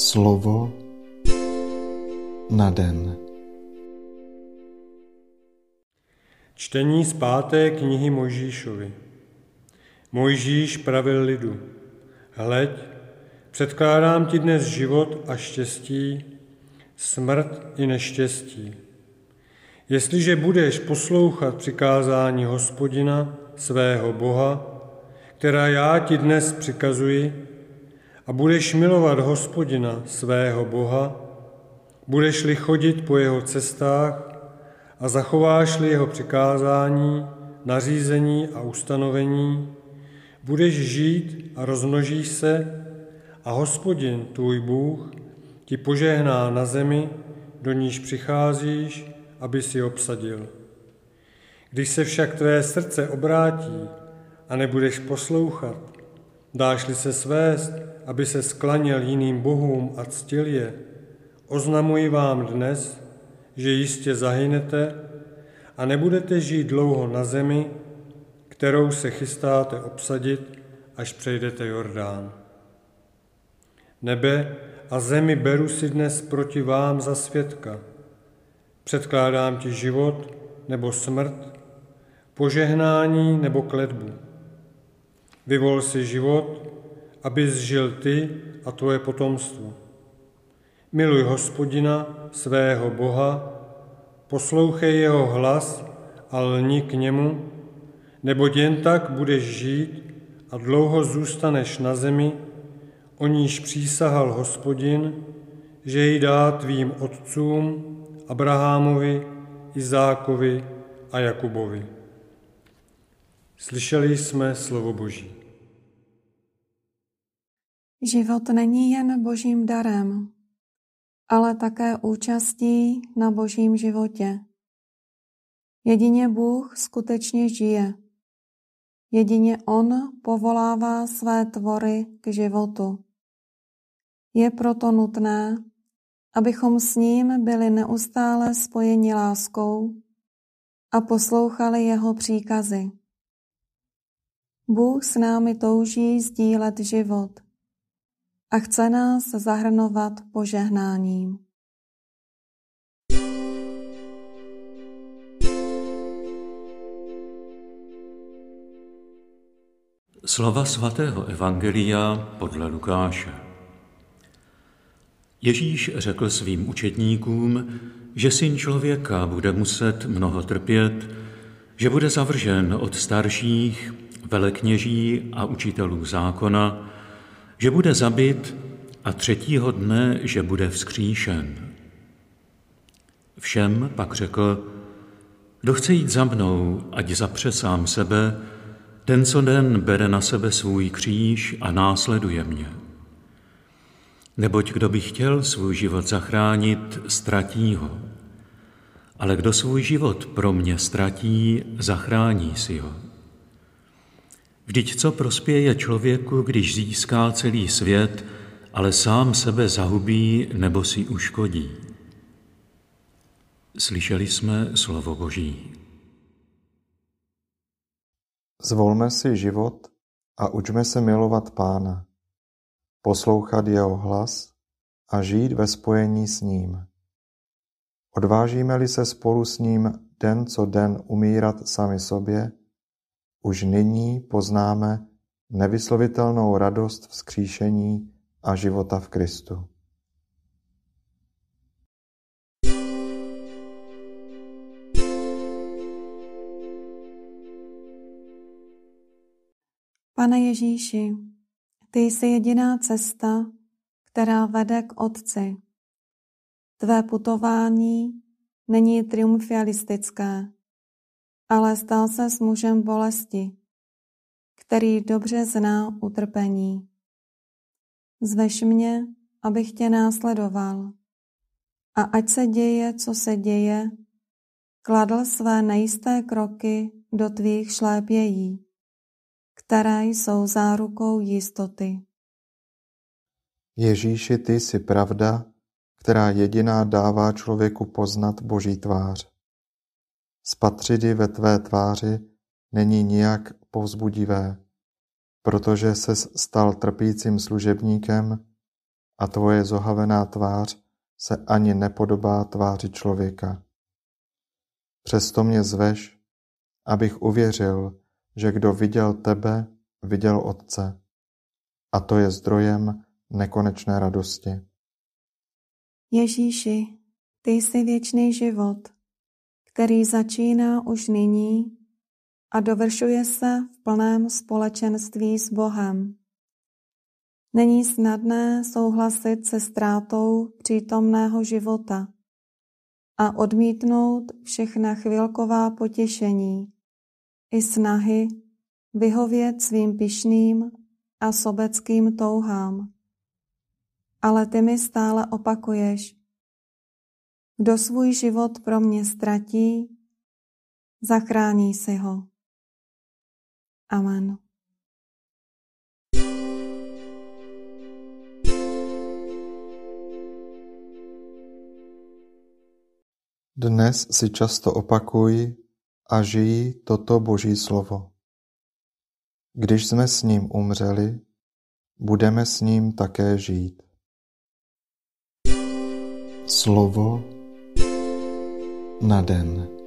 Slovo na den. Čtení z páté knihy Mojžíšovi. Mojžíš pravil lidu. Hleď, předkládám ti dnes život a štěstí, smrt i neštěstí. Jestliže budeš poslouchat přikázání hospodina, svého Boha, která já ti dnes přikazuji, a budeš milovat hospodina, svého Boha, budeš-li chodit po jeho cestách a zachováš-li jeho přikázání, nařízení a ustanovení, budeš žít a rozmnožíš se? A hospodin, tvůj Bůh, ti požehná na zemi, do níž přicházíš, aby si obsadil. Když se však tvé srdce obrátí a nebudeš poslouchat, dáš-li se svést, aby se sklanil jiným bohům a ctil je, oznamuji vám dnes, že jistě zahynete a nebudete žít dlouho na zemi, kterou se chystáte obsadit, až přejdete Jordán. Nebe a zemi beru si dnes proti vám za svědka. Předkládám ti život nebo smrt, požehnání nebo kledbu. Vyvol si život, abys žil ty a tvoje potomstvo. Miluj hospodina, svého Boha, poslouchej jeho hlas a lni k němu, neboť jen tak budeš žít a dlouho zůstaneš na zemi, o níž přísahal hospodin, že ji dá tvým otcům, Abrahamovi, Izákovi a Jakubovi. Slyšeli jsme slovo Boží. Život není jen božím darem, ale také účastí na božím životě. Jedině Bůh skutečně žije. Jedině On povolává své tvory k životu. Je proto nutné, abychom s ním byli neustále spojeni láskou a poslouchali jeho příkazy. Bůh s námi touží sdílet život a chce nás zahrnovat požehnáním. Slova svatého Evangelia podle Lukáše. Ježíš řekl svým učetníkům, že syn člověka bude muset mnoho trpět, že bude zavržen od starších, velekněží a učitelů zákona, že bude zabit a třetího dne, že bude vzkříšen. Všem pak řekl, kdo chce jít za mnou, ať zapře sám sebe, ten co den bere na sebe svůj kříž a následuje mě. Neboť kdo by chtěl svůj život zachránit, ztratí ho. Ale kdo svůj život pro mě ztratí, zachrání si ho. Vždyť co prospěje člověku, když získá celý svět, ale sám sebe zahubí nebo si uškodí? Slyšeli jsme slovo Boží. Zvolme si život a učme se milovat Pána, poslouchat jeho hlas a žít ve spojení s ním. Odvážíme-li se spolu s ním den co den umírat sami sobě, už nyní poznáme nevyslovitelnou radost vzkříšení a života v Kristu. Pane Ježíši, ty jsi jediná cesta, která vede k Otci. Tvé putování není triumfialistické, ale stal se s mužem bolesti, který dobře zná utrpení. Zveš mě, abych tě následoval. A ať se děje, co se děje, kladl své nejisté kroky do tvých šlépějí, které jsou zárukou jistoty. Ježíši, ty jsi pravda, která jediná dává člověku poznat Boží tvář. Spatřit ve tvé tváři není nijak povzbudivé, protože ses stal trpícím služebníkem a tvoje zohavená tvář se ani nepodobá tváři člověka. Přesto mě zveš, abych uvěřil, že kdo viděl tebe, viděl Otce. A to je zdrojem nekonečné radosti. Ježíši, ty jsi věčný život, který začíná už nyní a dovršuje se v plném společenství s Bohem. Není snadné souhlasit se ztrátou přítomného života a odmítnout všechna chvilková potěšení i snahy vyhovět svým pišným a sobeckým touhám. Ale ty mi stále opakuješ, kdo svůj život pro mě ztratí, zachrání si ho. Amen. Dnes si často opakuj a žij toto Boží slovo. Když jsme s ním umřeli, budeme s ním také žít. Slovo na den.